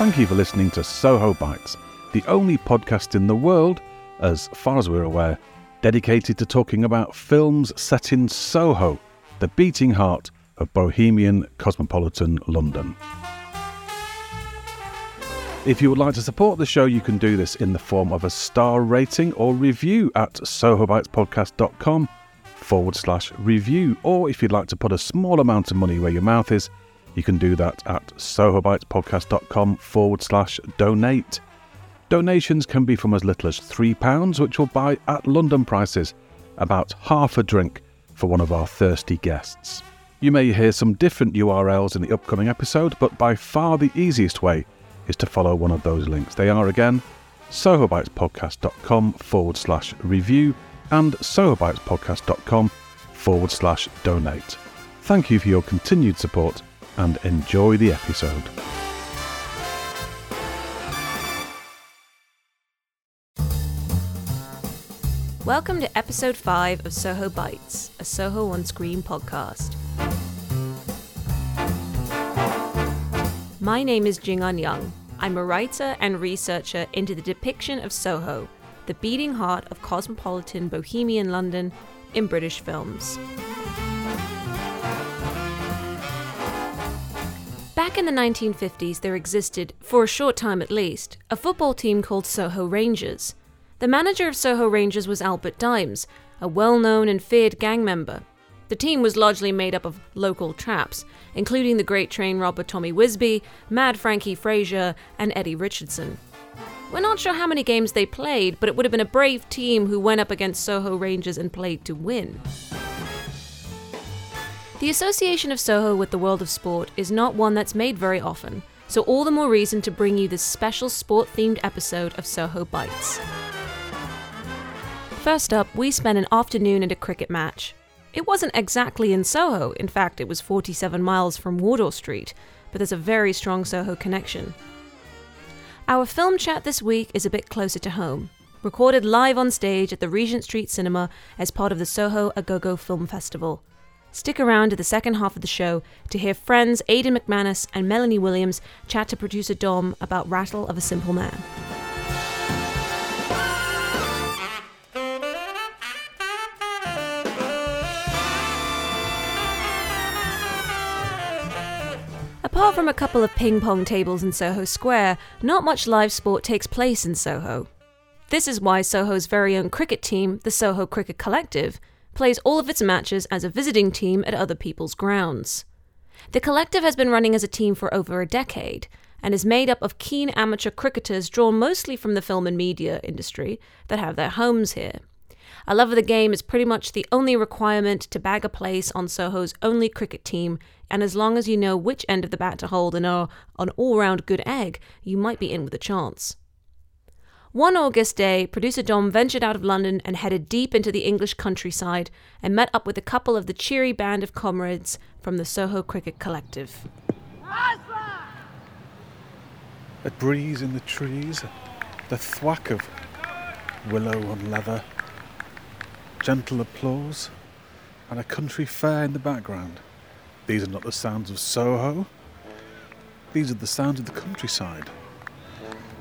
Thank you for listening to Soho Bites, the only podcast in the world, as far as we're aware, dedicated to talking about films set in Soho, the beating heart of bohemian cosmopolitan London. If you would like to support the show, you can do this in the form of a star rating or review at sohobitespodcast.com forward slash review. Or if you'd like to put a small amount of money where your mouth is, you can do that at sohobitespodcast.com forward slash donate. Donations can be from as little as £3, which will buy at London prices about half a drink for one of our thirsty guests. You may hear some different URLs in the upcoming episode, but by far the easiest way is to follow one of those links. They are again sohobitespodcast.com forward slash review and sohobitespodcast.com forward slash donate. Thank you for your continued support and enjoy the episode. Welcome to episode 5 of Soho Bites, a Soho on Screen podcast. My name is Jing'an Young. I'm a writer and researcher into the depiction of Soho, the beating heart of cosmopolitan bohemian London in British films. In the 1950s, there existed, for a short time at least, a football team called Soho Rangers. The manager of Soho Rangers was Albert Dimes, a well known and feared gang member. The team was largely made up of local traps, including the great train robber Tommy Wisbey, Mad Frankie Fraser, and Eddie Richardson. We're not sure how many games they played, but it would have been a brave team who went up against Soho Rangers and played to win. The association of Soho with the world of sport is not one that's made very often, so all the more reason to bring you this special sport themed episode of Soho Bites. First up, we spent an afternoon at a cricket match. It wasn't exactly in Soho, in fact, it was 47 miles from Wardour Street, but there's a very strong Soho connection. Our film chat this week is a bit closer to home, recorded live on stage at the Regent Street Cinema as part of the Soho Agogo Film Festival. Stick around to the second half of the show to hear friends Aidan McManus and Melanie Williams chat to producer Dom about Rattle of a Simple Man. Apart from a couple of ping pong tables in Soho Square, not much live sport takes place in Soho. This is why Soho's very own cricket team, the Soho Cricket Collective, plays all of its matches as a visiting team at other people's grounds. The collective has been running as a team for over a decade and is made up of keen amateur cricketers drawn mostly from the film and media industry that have their homes here. A love of the game is pretty much the only requirement to bag a place on Soho's only cricket team, and as long as you know which end of the bat to hold and are an all round good egg, you might be in with a chance. One August day, producer Dom ventured out of London and headed deep into the English countryside and met up with a couple of the cheery band of comrades from the Soho Cricket Collective. A breeze in the trees, the thwack of willow on leather, gentle applause, and a country fair in the background. These are not the sounds of Soho. These are the sounds of the countryside.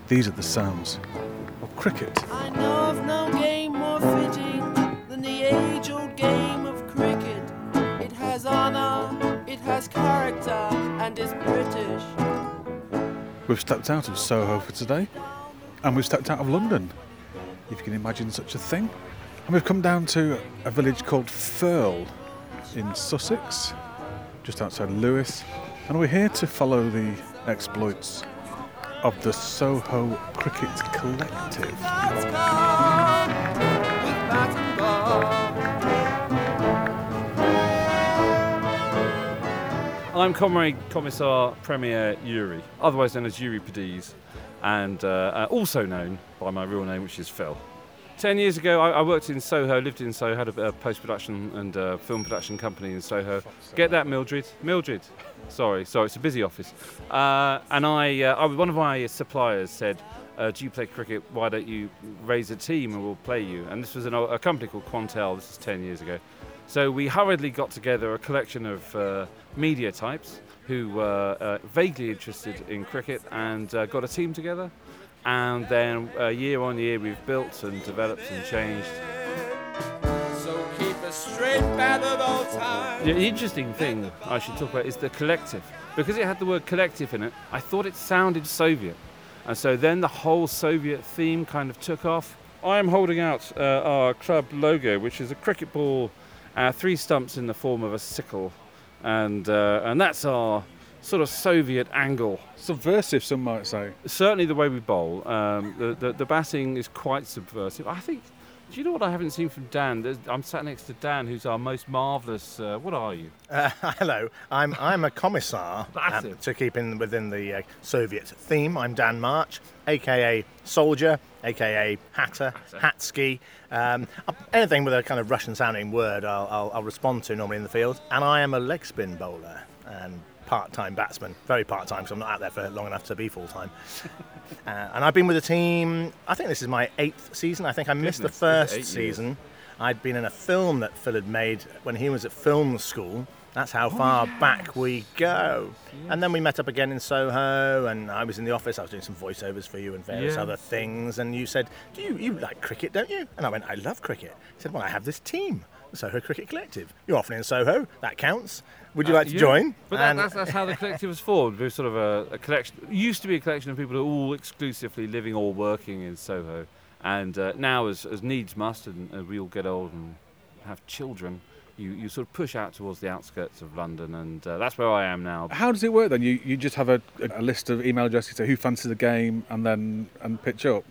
These are the sounds cricket. I know of no game more fitting than the age old game of cricket. It has honour, it has character, and is British. We've stepped out of Soho for today, and we've stepped out of London, if you can imagine such a thing. And we've come down to a village called Firle in Sussex, just outside Lewes, and we're here to follow the exploits of the Soho Cricket Collective. I'm Comrade Commissar Premier Yuri, otherwise known as Yuri Padiz, and uh, uh, also known by my real name, which is Phil. Ten years ago, I, I worked in Soho, lived in Soho, had a, a post production and uh, film production company in Soho. Get that, Mildred? Mildred. Sorry, sorry, it's a busy office. Uh, and I, uh, I, one of my suppliers said, uh, "Do you play cricket? Why don't you raise a team and we'll play you?" And this was an, a company called Quantel. This is ten years ago. So we hurriedly got together a collection of uh, media types who were uh, vaguely interested in cricket and got a team together. And then uh, year on year, we've built and developed and changed. So keep a straight bat at all times. The interesting thing I should talk about is the collective. Because it had the word collective in it, I thought it sounded Soviet. And so then the whole Soviet theme kind of took off. I am holding out uh, our club logo, which is a cricket ball, uh, three stumps in the form of a sickle. And, uh, and that's our sort of Soviet angle. Subversive, some might say. Certainly the way we bowl. Um, the, the, the batting is quite subversive. I think. Do you know what I haven't seen from Dan? There's, I'm sat next to Dan, who's our most marvellous. Uh, what are you? Uh, hello, I'm I'm a commissar That's um, it. to keep in within the uh, Soviet theme. I'm Dan March, aka Soldier, aka Hatter, Hatsky. Um, uh, anything with a kind of Russian-sounding word, I'll, I'll, I'll respond to normally in the field. And I am a leg spin bowler and part-time batsman, very part-time, because I'm not out there for long enough to be full-time. uh, and I've been with the team. I think this is my eighth season. I think I missed the first eight years. season. I'd been in a film that Phil had made when he was at film school. That's how far back we go. And then we met up again in Soho, and I was in the office. I was doing some voiceovers for you and various Yeah. other things. And you said, "Do you you like cricket, don't you?" And I went, "I love cricket." He said, "Well, I have this team, Soho Cricket Collective. You're often in Soho. That counts. Would you like to Uh, Yeah, join?" But that, that's, that's how the collective was formed. It was sort of a, a collection. It used to be a collection of people who are all exclusively living or working in Soho. And uh, now, as, as needs must, and, and we all get old and have children, you, you sort of push out towards the outskirts of London. And uh, that's where I am now. How does it work then? You you just have a, a list of email addresses, say who fancies the game, and then and pitch up.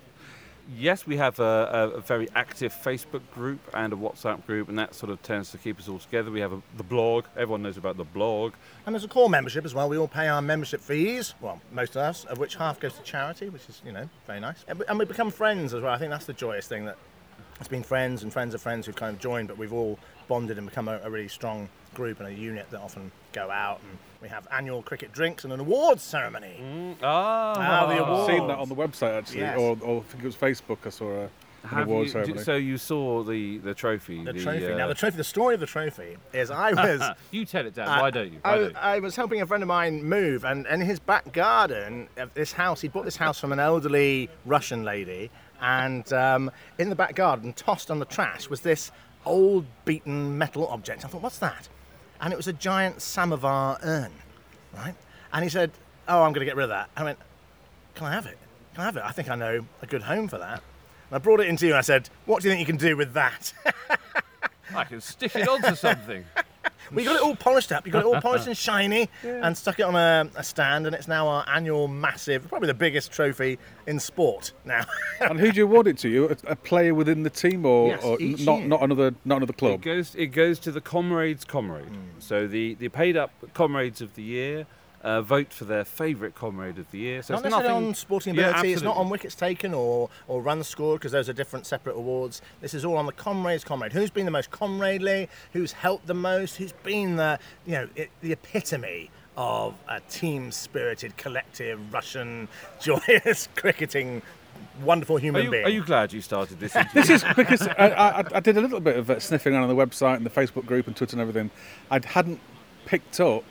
Yes, we have a, a, very active Facebook group and a WhatsApp group, and that sort of tends to keep us all together. We have a, the blog. Everyone knows about the blog. And there's a core membership as well. We all pay our membership fees. Well, most of us, of which half goes to charity, which is, you know, very nice. And we- and we become friends as well. I think that's the joyous thing that it's been friends and friends of friends who've kind of joined, but we've all bonded and become a, a really strong group and a unit that often go out. And we have annual cricket drinks and an awards ceremony. Ah, Ah, the I've seen that on the website actually, Yes. or, or I think it was Facebook. I saw a, an Have you, ceremony. so you saw the, the trophy? The trophy. uh, now, the trophy. The story of the trophy is I was. you tell it, Dan. Uh, Why don't you? Why I, don't you? I was helping a friend of mine move, and in his back garden of this house, he bought this house from an elderly Russian lady, and um, in the back garden, tossed on the trash, was this old beaten metal object. I thought, what's that? And it was a giant samovar urn, right? And he said, oh, I'm going to get rid of that. I went, can I have it? Can I have it? I think I know a good home for that. And I brought it into you and I said, what do you think you can do with that? I can stick it onto something. We got it all polished up. You got it all polished and shiny, and stuck it on a, a stand, and it's now our annual massive, probably the biggest trophy in sport now. and who do you award it to? You a, a player within the team, or, Yes, or not year. not another not another It club? goes. It goes to the comrades' comrade. Hmm. So the, the paid up comrades of the year uh, vote for their favourite comrade of the year. So not it's nothing. on sporting Yeah, ability. it's not on wickets taken or, or runs scored because those are different separate awards. This is all on the comrades' comrade. Who's been the most comradely? Who's helped the most? Who's been the you know it, the epitome of a team-spirited, collective, Russian, joyous cricketing, wonderful Are human you, being? are you glad you started this? interview? This is because I, I, I did a little bit of uh, sniffing around on the website and the Facebook group and Twitter and everything. I hadn't picked up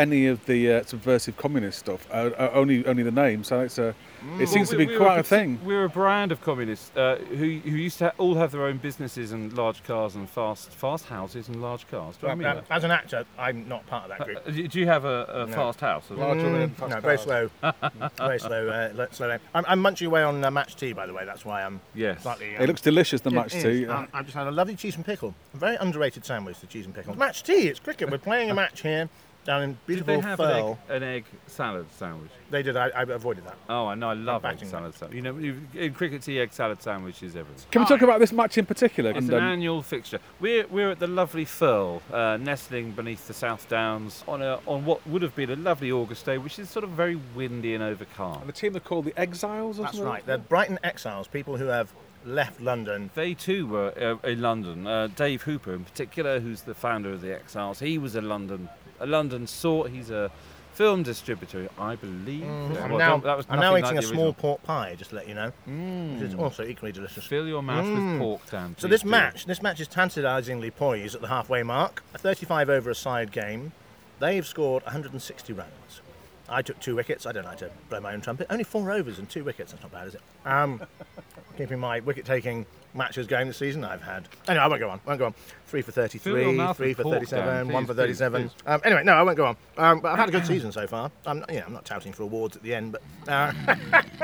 any of the uh, subversive communist stuff. Uh, uh, only only the name. So it's a. It seems to We- be we quite were a thing. We're a brand of communists uh, who, who used to ha- all have their own businesses and large cars and fast fast houses and large cars. Do I mean Uh, that? As an actor, I'm not part of that group. Uh, do do you have a, a No. fast house? as well? Mm, fast no, very cars. slow. very slow. Uh, le- slow down. I'm, I'm munching away on uh, match tea, by the way. That's why I'm Yes. slightly. It looks delicious. The match tea. Um, I've just had a lovely cheese and pickle. A very underrated sandwich, the cheese and pickle. Match tea. It's cricket. We're playing a match here down in Did beautiful they have an Firle. egg, an egg salad sandwich? They did. I, I avoided that. Oh, I know. I love egg backing salad sandwich. You know, you- in cricket tea, egg salad sandwich is everything. Can we talk about this match in particular? It's And, an um, annual fixture. We're, we're at the lovely Firle, uh, nestling beneath the South Downs on a on what would have been a lovely August day, which is sort of very windy and overcast. and the team are called the Exiles. Or That's something? right. They're Brighton exiles, people who have left London. They too were uh, in London. Uh, Dave Hooper, in particular, who's the founder of the Exiles, he was a London a London sort. He's a film distributor, I believe. I'm Well, now, that was I'm now eating like a small pork pie, just to let you know, which is also equally delicious. Fill your mouth Mm. with pork, Dan. So this do. match, this match is tantalisingly poised at the halfway mark. A 35 over a side game. They've scored 160 runs. I took two wickets. I don't like to blow my own trumpet. Only four overs and two wickets. That's not bad, is it? Um, keeping my wicket-taking matches going this season, I've had. Anyway, I won't go on. I won't go on. Three for 33, three for pork, 37, Dan, one for 37. please. Um, anyway, no, I won't go on. Um, but I've had a good season so far. I'm, you know, I'm not touting for awards at the end, but uh,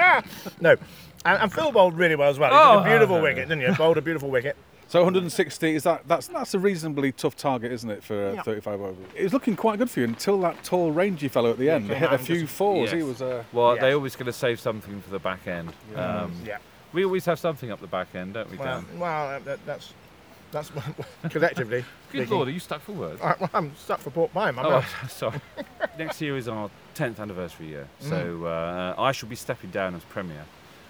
no. And, and Phil bowled really well as well. He Oh, took a beautiful no, no, wicket, didn't you? Bowled a beautiful wicket. So 160 is that that's that's a reasonably tough target, isn't it, for uh, Yeah. 35 overs? It was looking quite good for you until that tall, rangy fellow at the end came hit a few just- fours. He was uh, Well, Yes. they always going to save something for the back end. Um, Yeah. We always have something up the back end, don't we, Well, Dan? well that, that's that's collectively. Good speaking. lord, are you stuck for words? I, well, I'm stuck for pork pie. My Oh, mouth. sorry. Next year is our 10th anniversary year, Mm. so uh, I shall be stepping down as premier.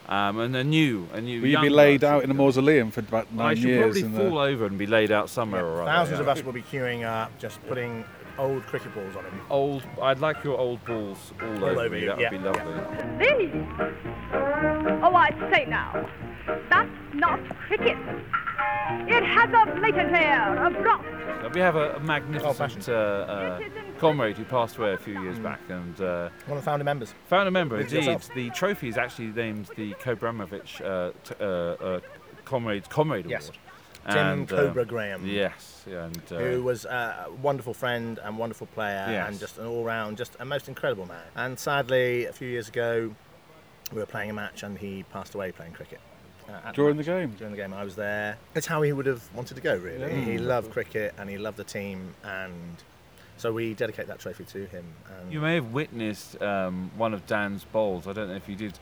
Um, and a new, a new. will you be laid out in a mausoleum for about I nine shall years? probably in the- fall over and be laid out somewhere or other. Thousands yeah. of us will be queuing up, just putting old cricket balls on him. Old, I'd like your old balls all, over, over me. you, That would yeah, be yeah. lovely. This? Oh, I say now, that's not cricket. It has a blatant air of graft. Uh, We have a, a magnificent Old-fashioned. uh, uh, comrade who passed away a few years back, and uh, One of the founder members. Founder member. Indeed, yourself. the trophy is actually named the Kobramovich uh, t- uh, uh, Comrade Comrade Yes. Award. Tim And, uh, Cobra Graham. Yes, and uh, Who was a wonderful friend and wonderful player Yes. and just an all-round, just a most incredible man. And sadly, a few years ago, we were playing a match and he passed away playing cricket. uh, During the match. game? During the game, I was there. It's how he would have wanted to go, really. He loved cricket and he loved the team, and so we dedicate that trophy to him. And You may have witnessed um, one of Dan's bowls. I don't know if you did.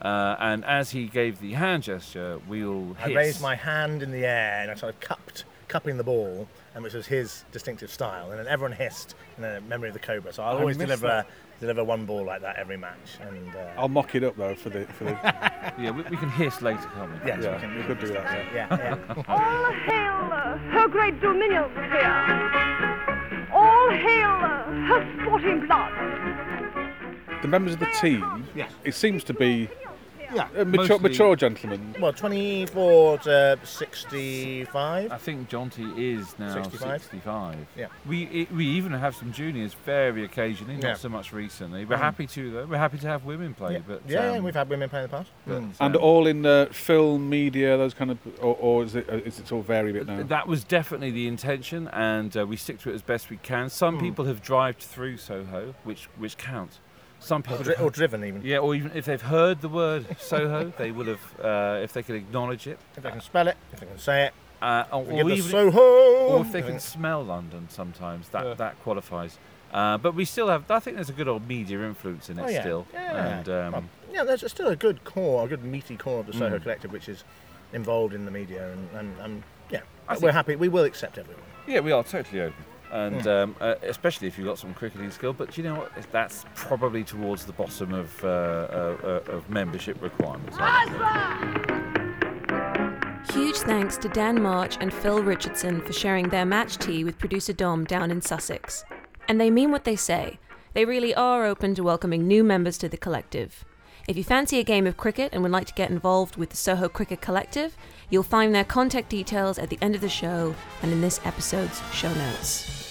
Uh, and as he gave the hand gesture, we all I raised my hand in the air and I sort of cupped, cupping the ball, and which was his distinctive style. And then everyone hissed in a memory of the Cobra. So I'll I always deliver that. Deliver one ball like that every match. And uh, I'll mock it up though for the for the. Yeah, we, we can hiss later, can't we? yes, yeah, we can, we could do that. Yeah. Yeah, yeah. All hail uh, her great dominions here. All hail uh, her sporting blood. The members of the team. Yes. It seems to be yeah. a mature, Mostly- mature gentlemen. Well, 24 to 65. I think Jonty is now 65? 65. Yeah. We it, we even have some juniors very occasionally, Yeah. not so much recently. We're Mm. happy to though. We're happy to have women play, yeah, but yeah, um, we've had women play in the past. but, Mm. And um, all in uh, film, media, those kind of, or, or is it uh, is it all vary a bit now? That was definitely the intention, and uh, we stick to it as best we can. Some Mm. people have drived through Soho, which which counts. Some Or, people, dri- or driven even. yeah, or even if they've heard the word Soho, they will have, uh, if they can acknowledge it, If they can spell it, if they can say it, uh, or, if they or even Soho. or if they can smell London. Sometimes that Yeah. that qualifies. Uh, but we still have. I think there's a good old media influence in it Oh, yeah. still. Yeah. And um, Well, yeah, there's still a good core, a good meaty core of the Soho Mm. Collective, which is involved in the media, and, and, and yeah, I we're happy. We will accept everyone. yeah, we are totally open. And Hmm. um, uh, especially if you've got some cricketing skill, but you know what? That's probably towards the bottom of uh, uh, uh, of membership requirements. Huge thanks to Dan March and Phil Richardson for sharing their match tea with producer Dom down in Sussex. And they mean what they say. They really are open to welcoming new members to the collective. If you fancy a game of cricket and would like to get involved with the Soho Cricket Collective, you'll find their contact details at the end of the show and in this episode's show notes.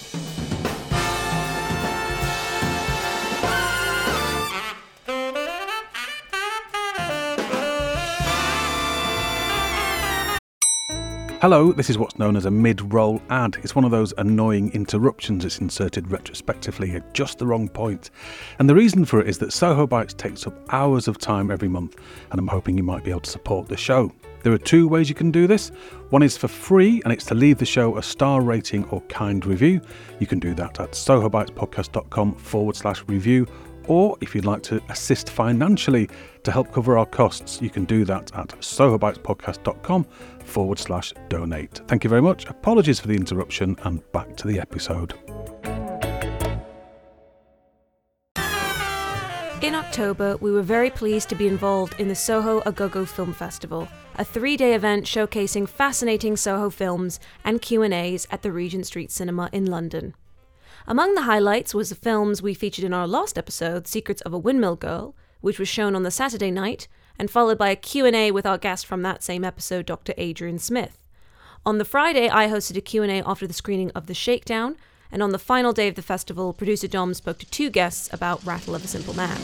Hello, this is what's known as a mid roll ad. It's one of those annoying interruptions that's inserted retrospectively at just the wrong point. And the reason for it is that Soho Bites takes up hours of time every month, and I'm hoping you might be able to support the show. There are two ways you can do this. One is for free, and it's to leave the show a star rating or kind review. You can do that at sohobitespodcast.com forward slash review. Or if you'd like to assist financially to help cover our costs, you can do that at sohobitespodcast.com forward slash donate. Thank you very much. Apologies for the interruption and back to the episode. In October, we were very pleased to be involved in the Soho Agogo Film Festival, a three-day event showcasing fascinating Soho films and Q&As at the Regent Street Cinema in London. Among the highlights was the films we featured in our last episode, Secrets of a Windmill Girl, which was shown on the Saturday night, and followed by a Q&A with our guest from that same episode, Dr. Adrian Smith. On the Friday, I hosted a Q&A after the screening of The Shakedown, and on the final day of the festival, producer Dom spoke to two guests about Rattle of a Simple Man.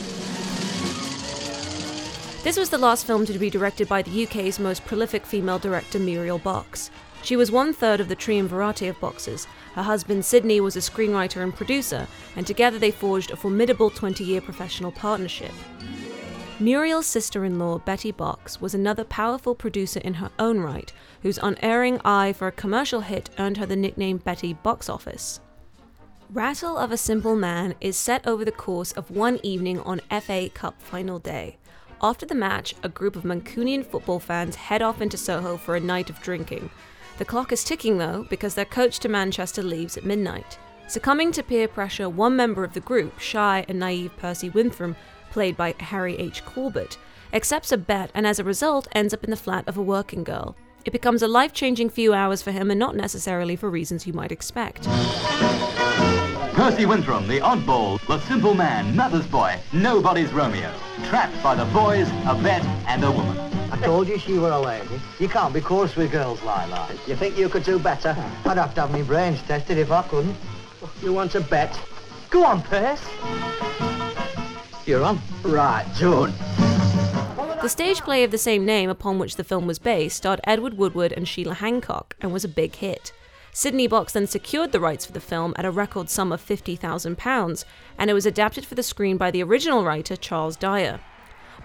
This was the last film to be directed by the UK's most prolific female director, Muriel Box. She was one third of the triumvirate of boxers. Her husband, Sidney, was a screenwriter and producer, and together they forged a formidable 20 year professional partnership. Muriel's sister in law, Betty Box, was another powerful producer in her own right, whose unerring eye for a commercial hit earned her the nickname Betty Box Office. Rattle of a Simple Man is set over the course of one evening on FA Cup final day. After the match, a group of Mancunian football fans head off into Soho for a night of drinking. The clock is ticking though, because their coach to Manchester leaves at midnight. Succumbing to peer pressure, one member of the group, shy and naive Percy Winthrop, played by Harry H. Corbett, accepts a bet and as a result ends up in the flat of a working girl. It becomes a life changing few hours for him and not necessarily for reasons you might expect. Percy Winthrop, the oddball, the simple man, mother's boy, nobody's Romeo. Trapped by the boys, a bet, and a woman. I told you she were a lady. You can't be coarse with girls like that. You think you could do better? I'd have to have my brains tested if I couldn't. You want to bet? Go on, Perce. You're on. Right. The stage play of the same name upon which the film was based starred Edward Woodward and Sheila Hancock and was a big hit. Sidney Box then secured the rights for the film at a record sum of £50,000, and it was adapted for the screen by the original writer Charles Dyer.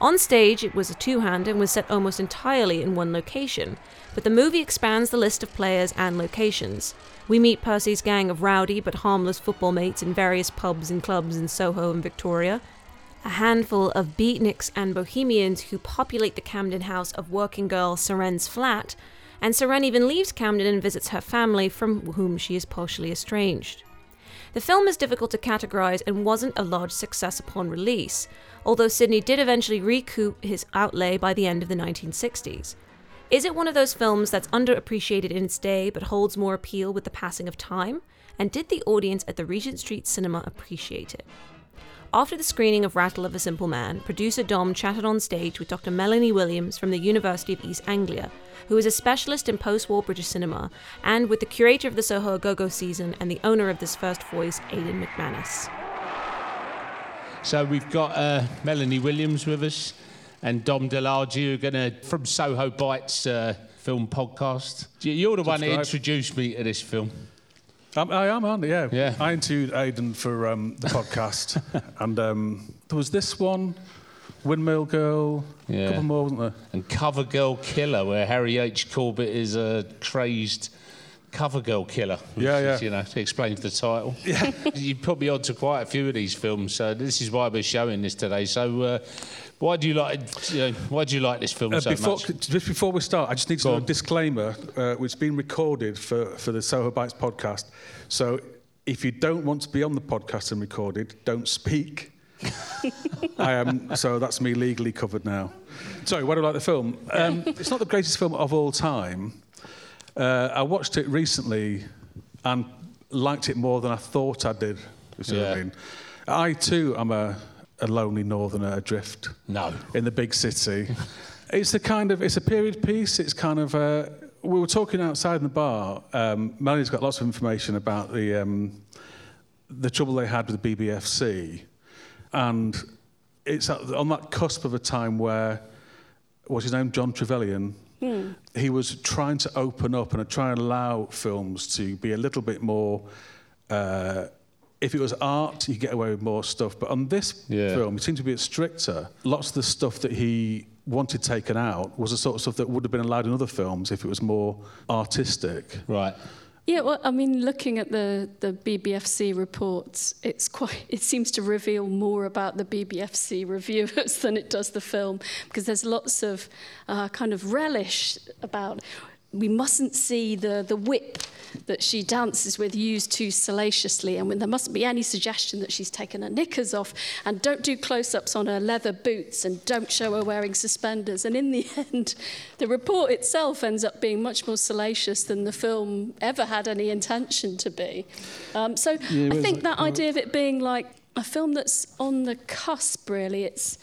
On stage, it was a two hand and was set almost entirely in one location, but the movie expands the list of players and locations. We meet Percy's gang of rowdy but harmless football mates in various pubs and clubs in Soho and Victoria, a handful of beatniks and bohemians who populate the Camden house of working girl Cyrenne's flat, and Cyrenne even leaves Camden and visits her family, from whom she is partially estranged. The film is difficult to categorize and wasn't a large success upon release, although Sidney did eventually recoup his outlay by the end of the 1960s. Is it one of those films that's underappreciated in its day but holds more appeal with the passing of time? And did the audience at the Regent Street Cinema appreciate it? After the screening of Rattle of a Simple Man, producer Dom chatted on stage with Dr. Melanie Williams from the University of East Anglia, who is a specialist in post war British cinema, and with the curator of the Soho Go Go season and the owner of this first voice, Aidan McManus. So we've got uh, Melanie Williams with us and Dom DeLarge, who are going to, from Soho Bites uh, film podcast. You're the one who introduced me to this film. Um, I am, aren't I? Yeah. Yeah. I interviewed Aidan for um, the podcast, and um, there was this one, Windmill Girl, a Yeah. couple more, wasn't there? And Cover Girl Killer, where Harry H. Corbett is a crazed cover girl killer. which Yeah, yeah. is, You know, explains the title. Yeah. you put me on to quite a few of these films, so this is why we're showing this today. So, uh, why do you like? You know, why do you like this film Uh, so before, much? just before we start, I just need to Go do a disclaimer, uh, which has been recorded for, for the Soho Bites podcast. So if you don't want to be on the podcast and recorded, don't speak. I am, so that's me legally covered now. Sorry, why do I like the film? Um, it's not the greatest film of all time. Uh, I watched it recently and liked it more than I thought I did. You see what I mean? I too am a, a lonely northerner adrift No. in the big city. it's a kind of it's a period piece. It's kind of uh, we were talking outside in the bar. Um, Melanie's got lots of information about the um, the trouble they had with the BBFC, and it's at, on that cusp of a time where what's his name, John Trevelyan. He was trying to open up and try and allow films to be a little bit more. Uh, if it was art, you get away with more stuff. But on this Yeah. film, it seemed to be a bit stricter. Lots of the stuff that he wanted taken out was the sort of stuff that would have been allowed in other films if it was more artistic. Right. Yeah, well, I mean, looking at the, the BBFC reports, it's quite. It seems to reveal more about the BBFC reviewers than it does the film, because there's lots of uh, kind of relish about. We mustn't see the, the whip that she dances with used too salaciously, and when there mustn't be any suggestion that she's taken her knickers off, and don't do close-ups on her leather boots, and don't show her wearing suspenders. And in the end, the report itself ends up being much more salacious than the film ever had any intention to be. Um, so I think that idea of it being like a film that's on the cusp, really, it's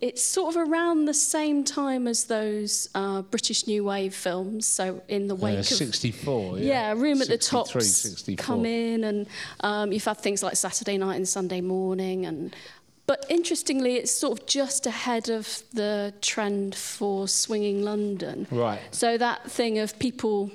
it's sort of around the same time as those uh, British New Wave films. So in the wake Uh, of 64, yeah. yeah, Room at the 63, Top come in, and um, you've had things like Saturday Night and Sunday Morning, and but interestingly, it's sort of just ahead of the trend for swinging London. Right. So that thing of people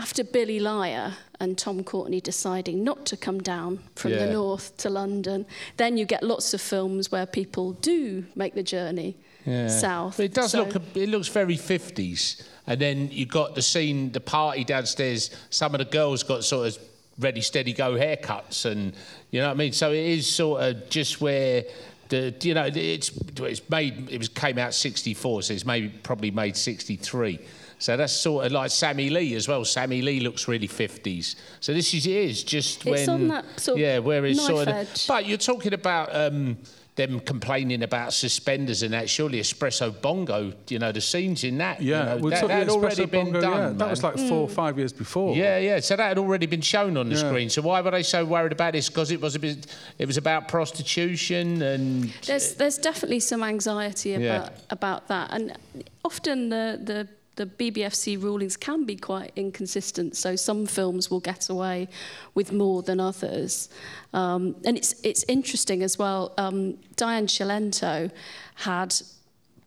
after Billy Liar and Tom Courtenay deciding not to come down from the north to London, then you get lots of films where people do make the journey Yeah. south. But it does So- look it looks very fifties. And then you've got the scene, the party downstairs. Some of the girls got sort of ready, steady, go haircuts, and you know what I mean. So it is sort of just where. The, you know, it's it's made. It was came out sixty four, so it's maybe probably made sixty three. So that's sort of like Sammy Lee as well. Sammy Lee looks really fifties. So this is it is just It's when on that sort of yeah, where it's sort of. edge. But you're talking about um, them complaining about suspenders and that. Surely Espresso Bongo, you know, the scenes in that. Yeah, you know, we that, took that had already Espresso been Bongo, done. yeah, that was like four or five years before. Yeah, yeah. So that had already been shown on the Yeah. screen. So why were they so worried about this? Because it was a bit, it was about prostitution and There's there's definitely some anxiety Yeah. about about that, and often the the the BBFC rulings can be quite inconsistent. So some films will get away with more than others, um, and it's it's interesting as well. Um, Diane Cilento had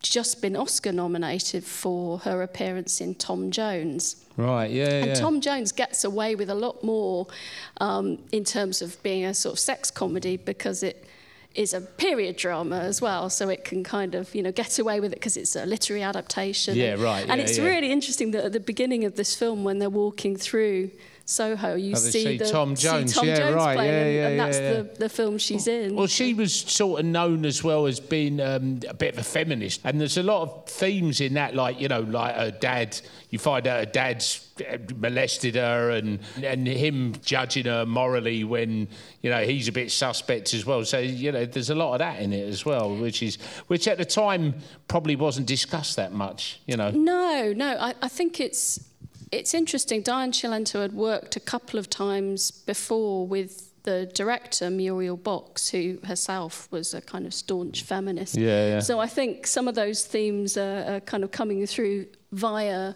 just been Oscar nominated for her appearance in Tom Jones. right, yeah, And yeah. Tom Jones gets away with a lot more um, in terms of being a sort of sex comedy because it is a period drama as well. So it can kind of, you know, get away with it because it's a literary adaptation. Yeah, and, right, And yeah, it's yeah. really interesting that at the beginning of this film, when they're walking through Soho, you Oh, see, see the, Tom see Jones, Tom yeah, Jones right, playing, yeah, and, yeah, and that's yeah, the, the film she's in. Well, she was sort of known as well as being um, a bit of a feminist, and there's a lot of themes in that, like you know, like her dad. You find out her dad's molested her, and and him judging her morally when you know he's a bit suspect as well. So you know, there's a lot of that in it as well, which is which at the time probably wasn't discussed that much. You know. No, no. I, I think it's it's interesting. Diane Cilento had worked a couple of times before with the director Muriel Box, who herself was a kind of staunch feminist. Yeah, yeah. So I think some of those themes are, are kind of coming through via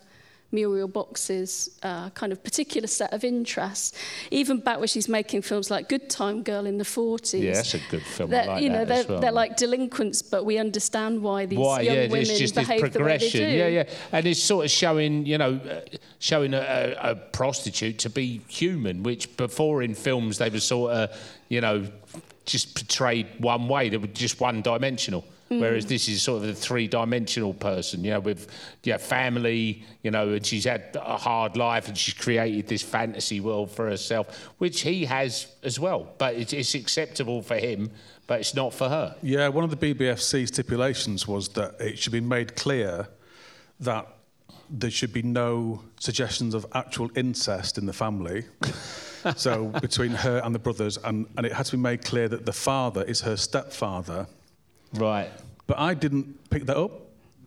Muriel Box's uh, kind of particular set of interests. Even back when she's making films like Good Time Girl in the 40s. Yeah, that's a good film. That, like you know, they're, well. they're like delinquents, but we understand why these Why? young Yeah, women it's just this behave the way they do. progression. Yeah, yeah, and it's sort of showing, you know, uh, showing a, a, a prostitute to be human, which before in films they were sort of, you know, just portrayed one way. They were just one dimensional. Mm. Whereas this is sort of a three-dimensional person, you know, with yeah, family, you know, and she's had a hard life, and she's created this fantasy world for herself, which he has as well. But it's, it's acceptable for him, but it's not for her. Yeah, one of the BBFC stipulations was that it should be made clear that there should be no suggestions of actual incest in the family. so between her and the brothers, and, and it had to be made clear that the father is her stepfather. Right. But I didn't pick that up.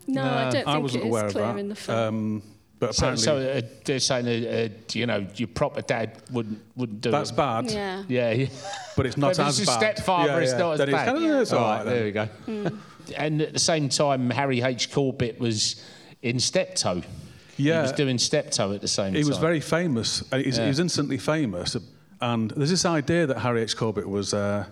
No, I don't think I wasn't it is aware of clear that. in the film. Um, but So, apparently, so uh, they're saying, uh, uh, you know, your proper dad wouldn't wouldn't do that's it. bad. Yeah. Yeah, yeah. But it's not But if as it's a bad. stepfather, Yeah, it's yeah. not as Then it's bad. kind of- yeah, it's all right there then. we go. And at the same time, Harry H. Corbett was in Steptoe. Yeah. He was doing Steptoe at the same He time. He was very famous. Uh, He's, Yeah. He was instantly famous. And there's this idea that Harry H. Corbett was, uh,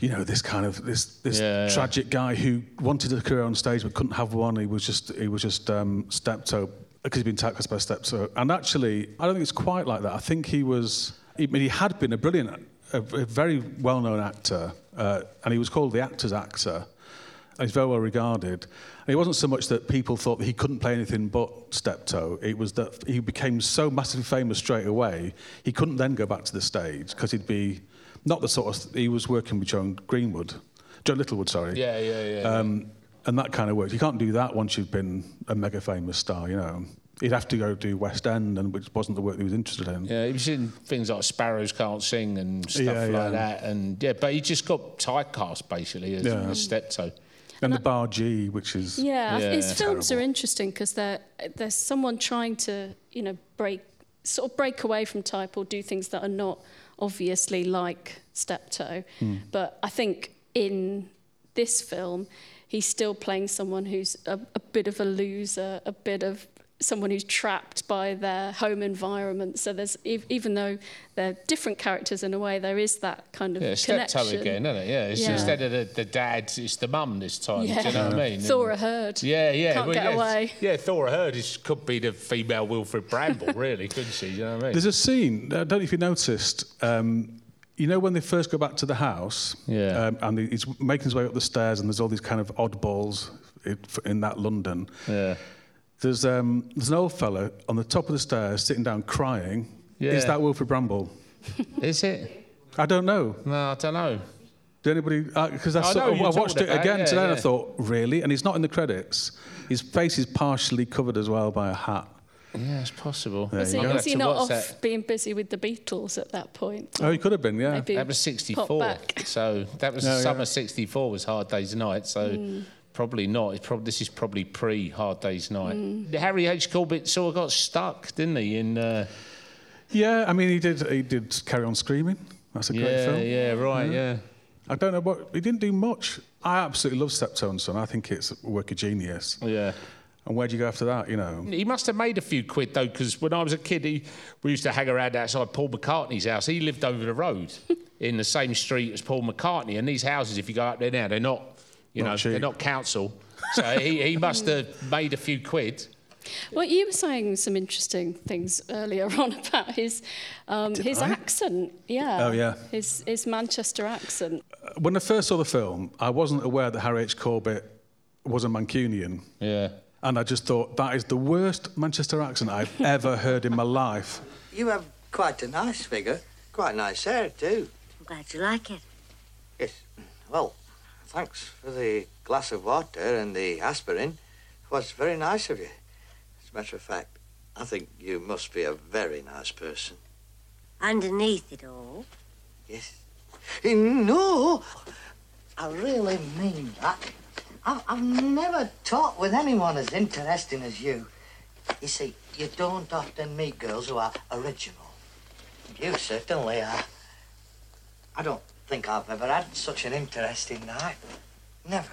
you know, this kind of this this Yeah, yeah. tragic guy who wanted a career on stage but couldn't have one. He was just he was just um, steptoe because he'd been typecast by steptoe. And actually, I don't think it's quite like that. I think he was. I mean, he had been a brilliant, a, a very well-known actor, uh, and he was called the actor's actor. And he's very well regarded. And it wasn't so much that people thought that he couldn't play anything but steptoe. It was that he became so massively famous straight away, he couldn't then go back to the stage because he'd be not the sort of. He was working with Joan Greenwood, Joan Littlewood, sorry. Yeah, yeah, yeah. Um, and that kind of work. You can't do that once you've been a mega famous star, you know. He'd have to go do West End, and which wasn't the work he was interested in. Yeah, he was in things like Sparrows Can't Sing and stuff Yeah, like yeah. that. And yeah, but he just got typecast basically as, Yeah. as Steptoe. And the Bargee, which is Yeah, Yeah. his films Terrible. are interesting because there's someone trying to, you know, break sort of break away from type or do things that are not obviously like Steptoe. Hmm. But I think in this film, he's still playing someone who's a, a bit of a loser, a bit of someone who's trapped by their home environment. So there's ev- even though they're different characters in a way, there is that kind of Yeah, steptoe connection. again, isn't it? Yeah, it's Yeah. instead of the, the dad, it's the mum this time. Yeah. Do you know what I mean? Thora Hird. Yeah, yeah. Can't well, get yeah, away. Yeah, Thora Hird is, could be the female Wilfrid Brambell, really, couldn't she? Do you know what I mean? There's a scene, I don't know if you noticed, um, you know when they first go back to the house Yeah. um, and he's making his way up the stairs and there's all these kind of oddballs in, in that London. Yeah. There's, um, there's an old fella on the top of the stairs sitting down crying. Yeah. Is that Wilfrid Brambell? Is it? I don't know. No, I don't know. Did anybody? Because I, I saw, know I watched it about, again yeah, today and I thought, really? And he's not in the credits. His face is partially covered as well by a hat. Yeah, it's possible. There Was he, was he not off that. being busy with the Beatles at that point? Oh, he could have been, yeah. Maybe That was 64. So that was Yeah, the yeah. summer 64 was Hard Day's Night. So Mm. Probably not. It's probably, this is probably pre Hard Day's Night. Mm. Harry H. Corbett sort of got stuck, didn't he? In uh, Yeah, I mean, he did. He did carry on screaming. That's a great yeah, film. yeah, right, yeah. I don't know what he didn't do much. I absolutely love Steptoe and Son. I think it's a work of genius. Yeah. And where do you go after that? You know. He must have made a few quid though, because when I was a kid, he, we used to hang around outside Paul McCartney's house. He lived over the road in the same street as Paul McCartney, and these houses, if you go up there now, they're not, you Not know, cheap. they're not council. So he, he must have made a few quid. Well, you were saying some interesting things earlier on about his um, his I? accent. Yeah. Oh, yeah. His his Manchester accent. When I first saw the film, I wasn't aware that Harry H. Corbett was a Mancunian. Yeah. And I just thought that is the worst Manchester accent I've ever heard in my life. You have quite a nice figure. Quite nice hair, too. I'm glad you like it. Yes. Well, thanks for the glass of water and the aspirin. It was very nice of you. As a matter of fact, I think you must be a very nice person. Underneath it all, Yes. Eh, No, I really mean that. I've, I've never talked with anyone as interesting as you. You see, you don't often meet girls who are original. You certainly are. I don't think I've ever had such an interesting night. Never.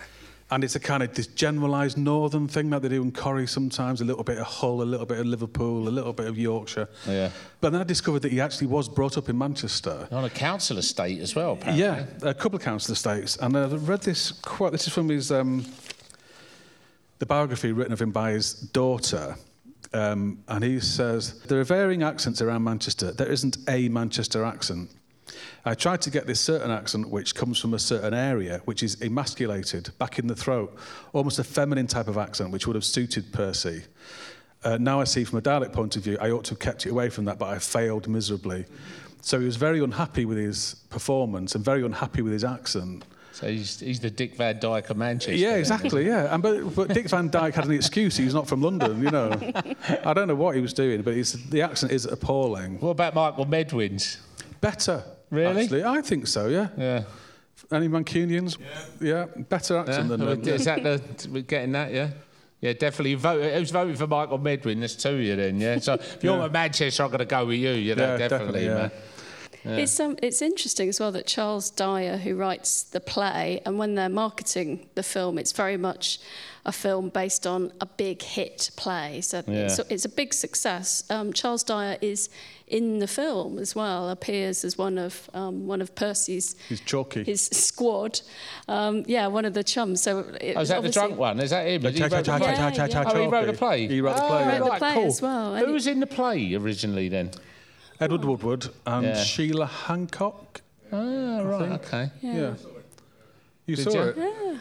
And it's a kind of this generalised northern thing that they do in Corrie sometimes, a little bit of Hull, a little bit of Liverpool, a little bit of Yorkshire. Yeah. But then I discovered that he actually was brought up in Manchester. On a council estate as well, apparently. Yeah, a couple of council estates. And I read this quote, this is from his, um, the biography written of him by his daughter. Um, and he says, There are varying accents around Manchester. There isn't a Manchester accent. I tried to get this certain accent which comes from a certain area, which is emasculated, back in the throat, almost a feminine type of accent, which would have suited Percy. Uh, now I see from a dialect point of view, I ought to have kept it away from that, but I failed miserably. So he was very unhappy with his performance and very unhappy with his accent. So he's, he's the Dick Van Dyke of Manchester. Yeah, exactly. Yeah, and but, but Dick Van Dyke had an excuse. He's not from London, you know. I don't know what he was doing, but the accent is appalling. What about Michael Medwin's? Better. Really? Actually, I think so. Yeah. Yeah. Any Mancunians? Yeah. better Yeah? than. um, Is that the, we're getting that, yeah? Yeah, definitely. Vote, who's voting for Michael Medwin? There's two of you then, yeah? So if you're Yeah. at Manchester, I'm going to go with you, you know, Yeah, definitely, definitely, yeah. man. Yeah. It's um, it's interesting as well that Charles Dyer, who writes the play, and when they're marketing the film, it's very much a film based on a big hit play. So it's, it's a big success. Um, Charles Dyer is in the film as well, appears as one of um, one of Percy's He's chalky. his squad. Um, yeah, one of the chums. So it Oh, is was that the drunk one? Is that him? He wrote the cha- play? cha- cha- cha- Oh, he wrote the play? He wrote the Oh, play, wrote the play cool. as well, Who was in the play originally then? Edward Woodward and Yeah. Sheila Hancock. Ah, right, okay. Yeah. You Did saw you? it? Yeah.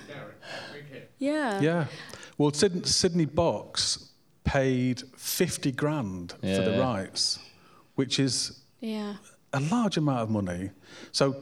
Yeah. Yeah. Well, Syd- Sidney Box paid 50 grand for the Yeah. rights, which is Yeah. a large amount of money. So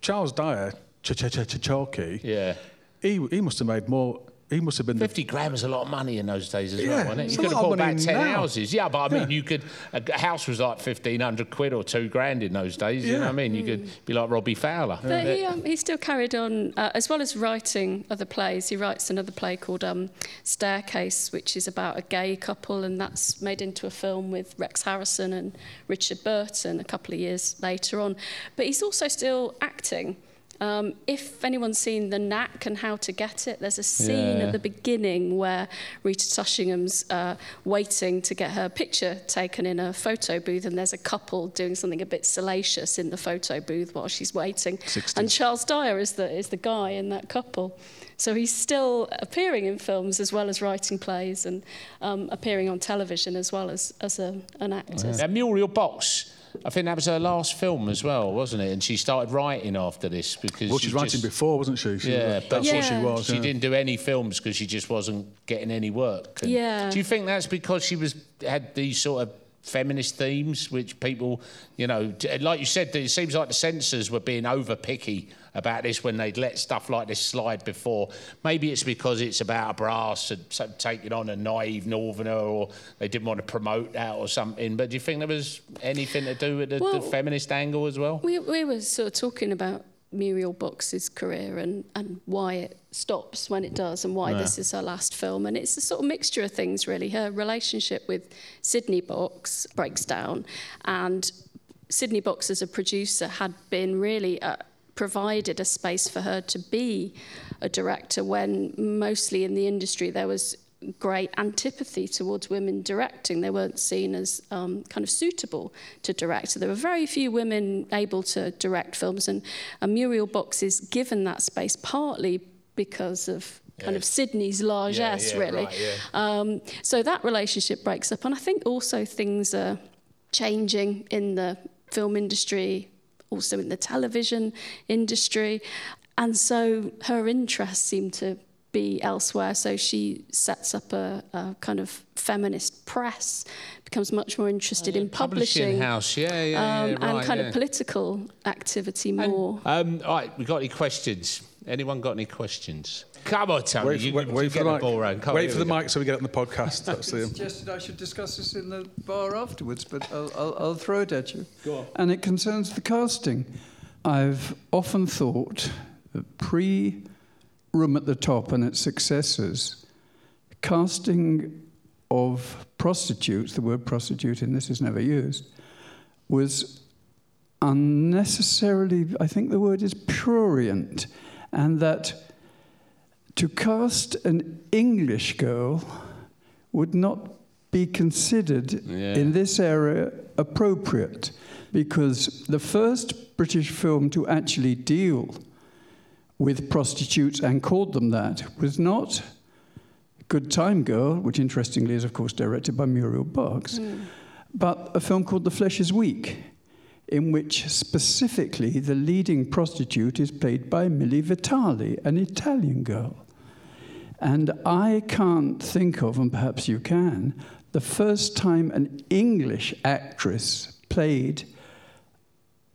Charles Dyer, Ch Ch Ch Chalky, Yeah. he, he must have made more. He must have been the 50 grand was a lot of money in those days as Yeah, well, wasn't it? it's You could have bought about 10 now. houses. Yeah, but I mean, Yeah. you could, a house was like 1,500 quid or two grand in those days. You know what I mean? You could be like Robbie Fowler. But he, um, he still carried on, uh, as well as writing other plays. He writes another play called um, Staircase, which is about a gay couple, and that's made into a film with Rex Harrison and Richard Burton a couple of years later on. But he's also still acting. Um, if anyone's seen The Knack and How to Get It, there's a scene Yeah. at the beginning where Rita Tushingham's uh, waiting to get her picture taken in a photo booth, and there's a couple doing something a bit salacious in the photo booth while she's waiting. 60s. And Charles Dyer is the, is the guy in that couple. So he's still appearing in films as well as writing plays and um, appearing on television as well as, as a, an actor. And Muriel Box, I think that was her last film as well, wasn't it? And she started writing after this because Well, she she's writing just- before, wasn't she? She yeah, was- but that's what she was. She yeah. didn't do any films because she just wasn't getting any work. And Yeah. Do you think that's because she was had these sort of feminist themes, which people, you know, like you said, it seems like the censors were being over picky about this when they'd let stuff like this slide before. Maybe it's because it's about a brass and so taking on a naive northerner, or they didn't want to promote that or something. But do you think there was anything to do with the, Well- the feminist angle as well? We, we were sort of talking about Muriel Box's career and, and why it stops when it does and why Yeah. this is her last film. And it's a sort of mixture of things, really. Her relationship with Sidney Box breaks down, and Sidney Box, as a producer, had been really uh, provided a space for her to be a director when mostly in the industry there was great antipathy towards women directing. They weren't seen as um, kind of suitable to direct. So there were very few women able to direct films, and, and Muriel Box is given that space partly because of kind of Sidney's largesse, yeah, really. right, yeah. Um, so that relationship breaks up, and I think also things are changing in the film industry, also in the television industry, and so her interests seem to be elsewhere. So she sets up a, a kind of feminist press, becomes much more interested in publishing, house, yeah, yeah, um, yeah, and right, kind yeah. of political activity more. Um, all right, we got any questions? Anyone got any questions? Come on, Tony. Wait, you, wait, you wait get for the the mic. ball round. Come on, Wait here for the go. mic so we get it on the podcast. That's the, suggested I should discuss this in the bar afterwards, but I'll, I'll, I'll throw it at you. Go on. And it concerns the casting. I've often thought that pre Room at the Top and its successors, casting of prostitutes, the word prostitute in this is never used, was unnecessarily, I think the word is prurient, and that to cast an English girl would not be considered Yeah. in this area appropriate because the first British film to actually deal with prostitutes and called them that was not Good Time Girl, which interestingly is, of course, directed by Muriel Box, hmm. but a film called The Flesh is Weak, in which specifically the leading prostitute is played by Milly Vitale, an Italian girl. And I can't think of, and perhaps you can, the first time an English actress played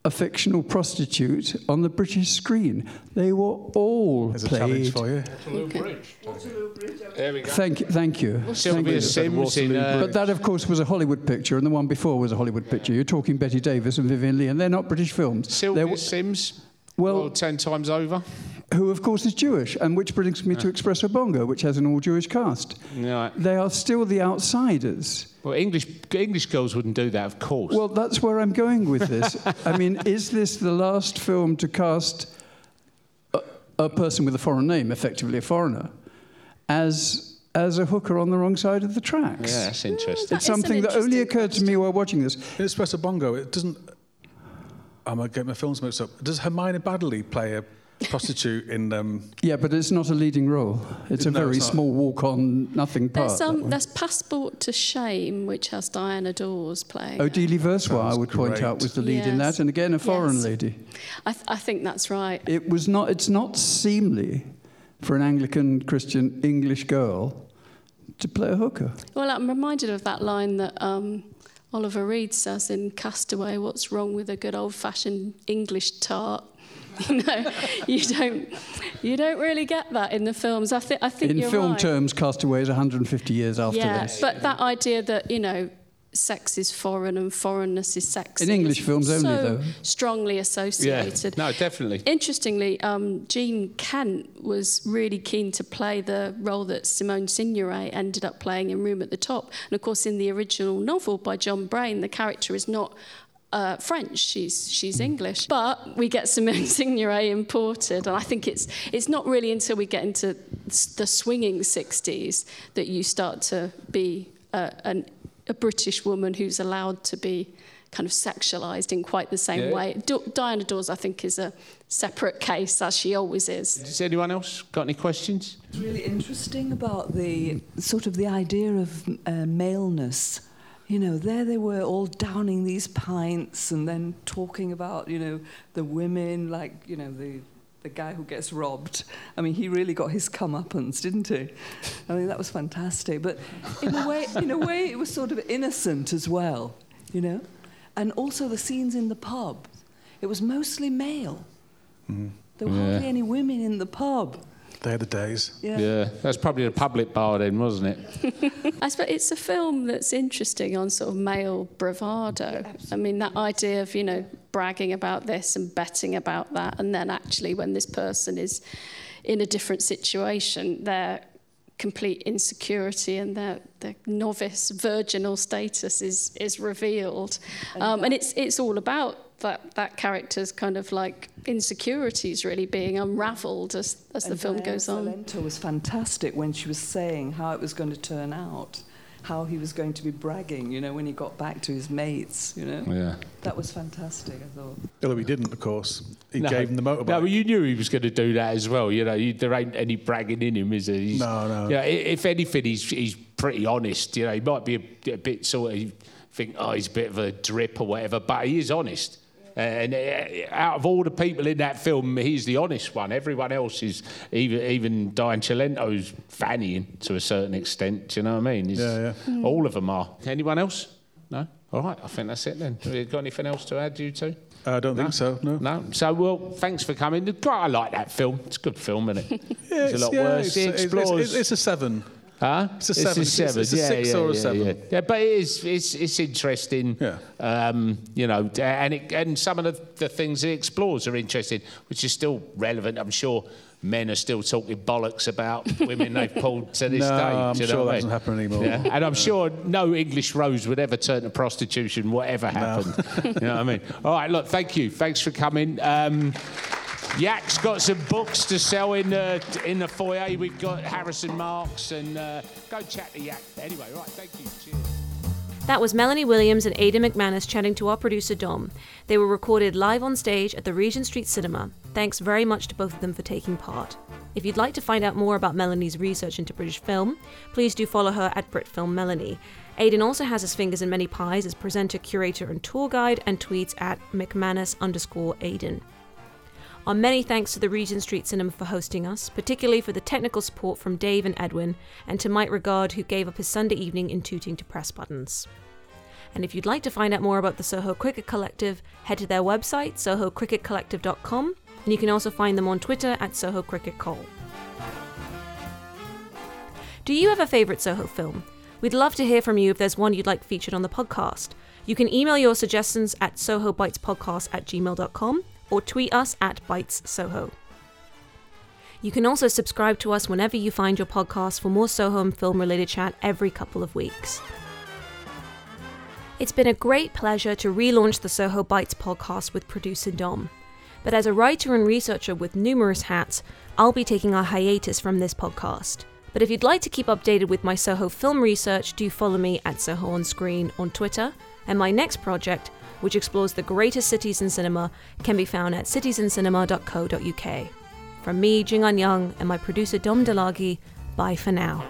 a fictional prostitute on the British screen. They were all There's a played. challenge for you. There we go. Thank you. Thank you. Thank Sylvia you. Syms in. Uh, But that, of course, was a Hollywood picture, and the one before was a Hollywood picture. You're talking Bette Davis and Vivien Leigh, and they're not British films. Sylvia They're- Syms. Well- well, ten times over. Who, of course, is Jewish, and which brings me to Espresso Bongo, which has an all-Jewish cast. Right. They are still the outsiders. Well, English English girls wouldn't do that, of course. Well, that's where I'm going with this. I mean, is this the last film to cast a, a person with a foreign name, effectively a foreigner, as as a hooker on the wrong side of the tracks? yeah, that's interesting. That It's something that only occurred to me while watching this. In Espresso Bongo, it doesn't. I'm going to get my films mixed up. Does Hermione Baddeley play a prostitute in. Um, Yeah, but it's not a leading role. It's a No, very it's small walk-on, nothing part. There's, that um, one. there's Passport to Shame, which has Diana Dors playing. Odile Versois, I Sounds would point out, was the lead in that, and again, a foreign Yes. lady. I, th- I think that's right. It was not. It's not seemly for an Anglican Christian English girl to play a hooker. Well, I'm reminded of that line that um, Oliver Reed says in Castaway What's wrong with a good old fashioned English tart? You know, you don't, you don't really get that in the films. I, thi- I think In you're film right. terms, Castaway is 150 years after yeah, this. but that idea that you know, sex is foreign and foreignness is sexy. In English is films only, though. Strongly associated. yeah, associated. no, definitely. Interestingly, um, Jean Kent was really keen to play the role that Simone Signoret ended up playing in Room at the Top. And of course, in the original novel by John Braine, the character is not uh, French. She's she's English, but we get Simone Signoret imported, and I think it's it's not really until we get into the swinging '60s that you start to be a, an, a British woman who's allowed to be kind of sexualized in quite the same Yeah. way. D- Diana Dors, I think, is a separate case, as she always is. Does anyone else got any questions? It's really interesting about the sort of the idea of uh, maleness. You know, there they were all downing these pints and then talking about, you know, the women, like, you know, the the guy who gets robbed. I mean, he really got his comeuppance, didn't he? I mean, that was fantastic. But in a way, in a way, it was sort of innocent as well, you know. And also the scenes in the pub, it was mostly male. Mm-hmm. There were Yeah. hardly any women in the pub. They're the days. Yeah. that's probably a public bar then, wasn't it? I suppose it's a film that's interesting on sort of male bravado. I mean, that idea of, you know, bragging about this and betting about that, and then actually when this person is in a different situation, their complete insecurity and their, their novice virginal status is, is revealed. Um, and it's, it's all about that, that character's kind of like insecurities really being unravelled as, as the film Diana goes on. Cilento was fantastic when she was saying how it was going to turn out, how he was going to be bragging, you know, when he got back to his mates, you know. Yeah. That was fantastic, I thought. Although he didn't, of course. He No. gave him the motorbike. No, but you knew he was going to do that as well. You know, you, there ain't any bragging in him, is there? He's, No, no. Yeah, i- if anything, he's he's pretty honest. You know, he might be a, a bit sort of think, oh, he's a bit of a drip or whatever, but he is honest. And uh, out of all the people in that film, he's the honest one. Everyone else is even even Diane Cilento's fannying to a certain extent. Do you know what I mean? He's- Yeah, yeah. All of them are. Anyone else? No. All right. I think that's it then. Have you got anything else to add, you two? I don't think so. No. No. So, well, thanks for coming. God, I like that film. It's a good film, isn't it? Yeah, it's a lot yeah, worse. It's, It it's- explores. it's- it's a seven. Huh? It's a seven. It's- it's- it's a yeah, six yeah, or a yeah, seven. Yeah. but it is. It's, it's interesting. Yeah. Um, you know, and it, and some of the, the things it explores are interesting, which is still relevant. I'm sure men are still talking bollocks about women they've pulled to this No, day. I'm sure that I doesn't mean? happen anymore. Yeah. And I'm sure no English rose would ever turn to prostitution, whatever happened. you know what I mean? All right, look, thank you. Thanks for coming. Um, Yak's got some books to sell in the in the foyer. We've got Harrison Marks and uh, go chat to Yak. Anyway, right, thank you. Cheers. That was Melanie Williams and Aidan McManus chatting to our producer Dom. They were recorded live on stage at the Regent Street Cinema. Thanks very much to both of them for taking part. If you'd like to find out more about Melanie's research into British film, please do follow her at BritFilm Melanie. Aidan also has his fingers in many pies as presenter, curator, and tour guide, and tweets at McManus underscore Aidan. Our many thanks to the Regent Street Cinema for hosting us, particularly for the technical support from Dave and Edwin, and to Mike Regard, who gave up his Sunday evening in Tooting to press buttons. And if you'd like to find out more about the Soho Cricket Collective, head to their website, sohocricketcollective.com, and you can also find them on Twitter at Soho Cricket Call. Do you have a favourite Soho film? We'd love to hear from you if there's one you'd like featured on the podcast. You can email your suggestions at sohobitespodcast at gmail.com or tweet us at bitessoho. You can also subscribe to us whenever you find your podcast for more Soho and film related chat every couple of weeks. It's been a great pleasure to relaunch the Soho Bites podcast with producer Dom. But as a writer and researcher with numerous hats, I'll be taking a hiatus from this podcast. But if you'd like to keep updated with my Soho film research, do follow me at Soho on Screen on Twitter. And my next project, which explores the greatest cities in cinema, can be found at citiesincinema.co.uk. From me, Jingan Young, and my producer Dom Delagi, bye for now.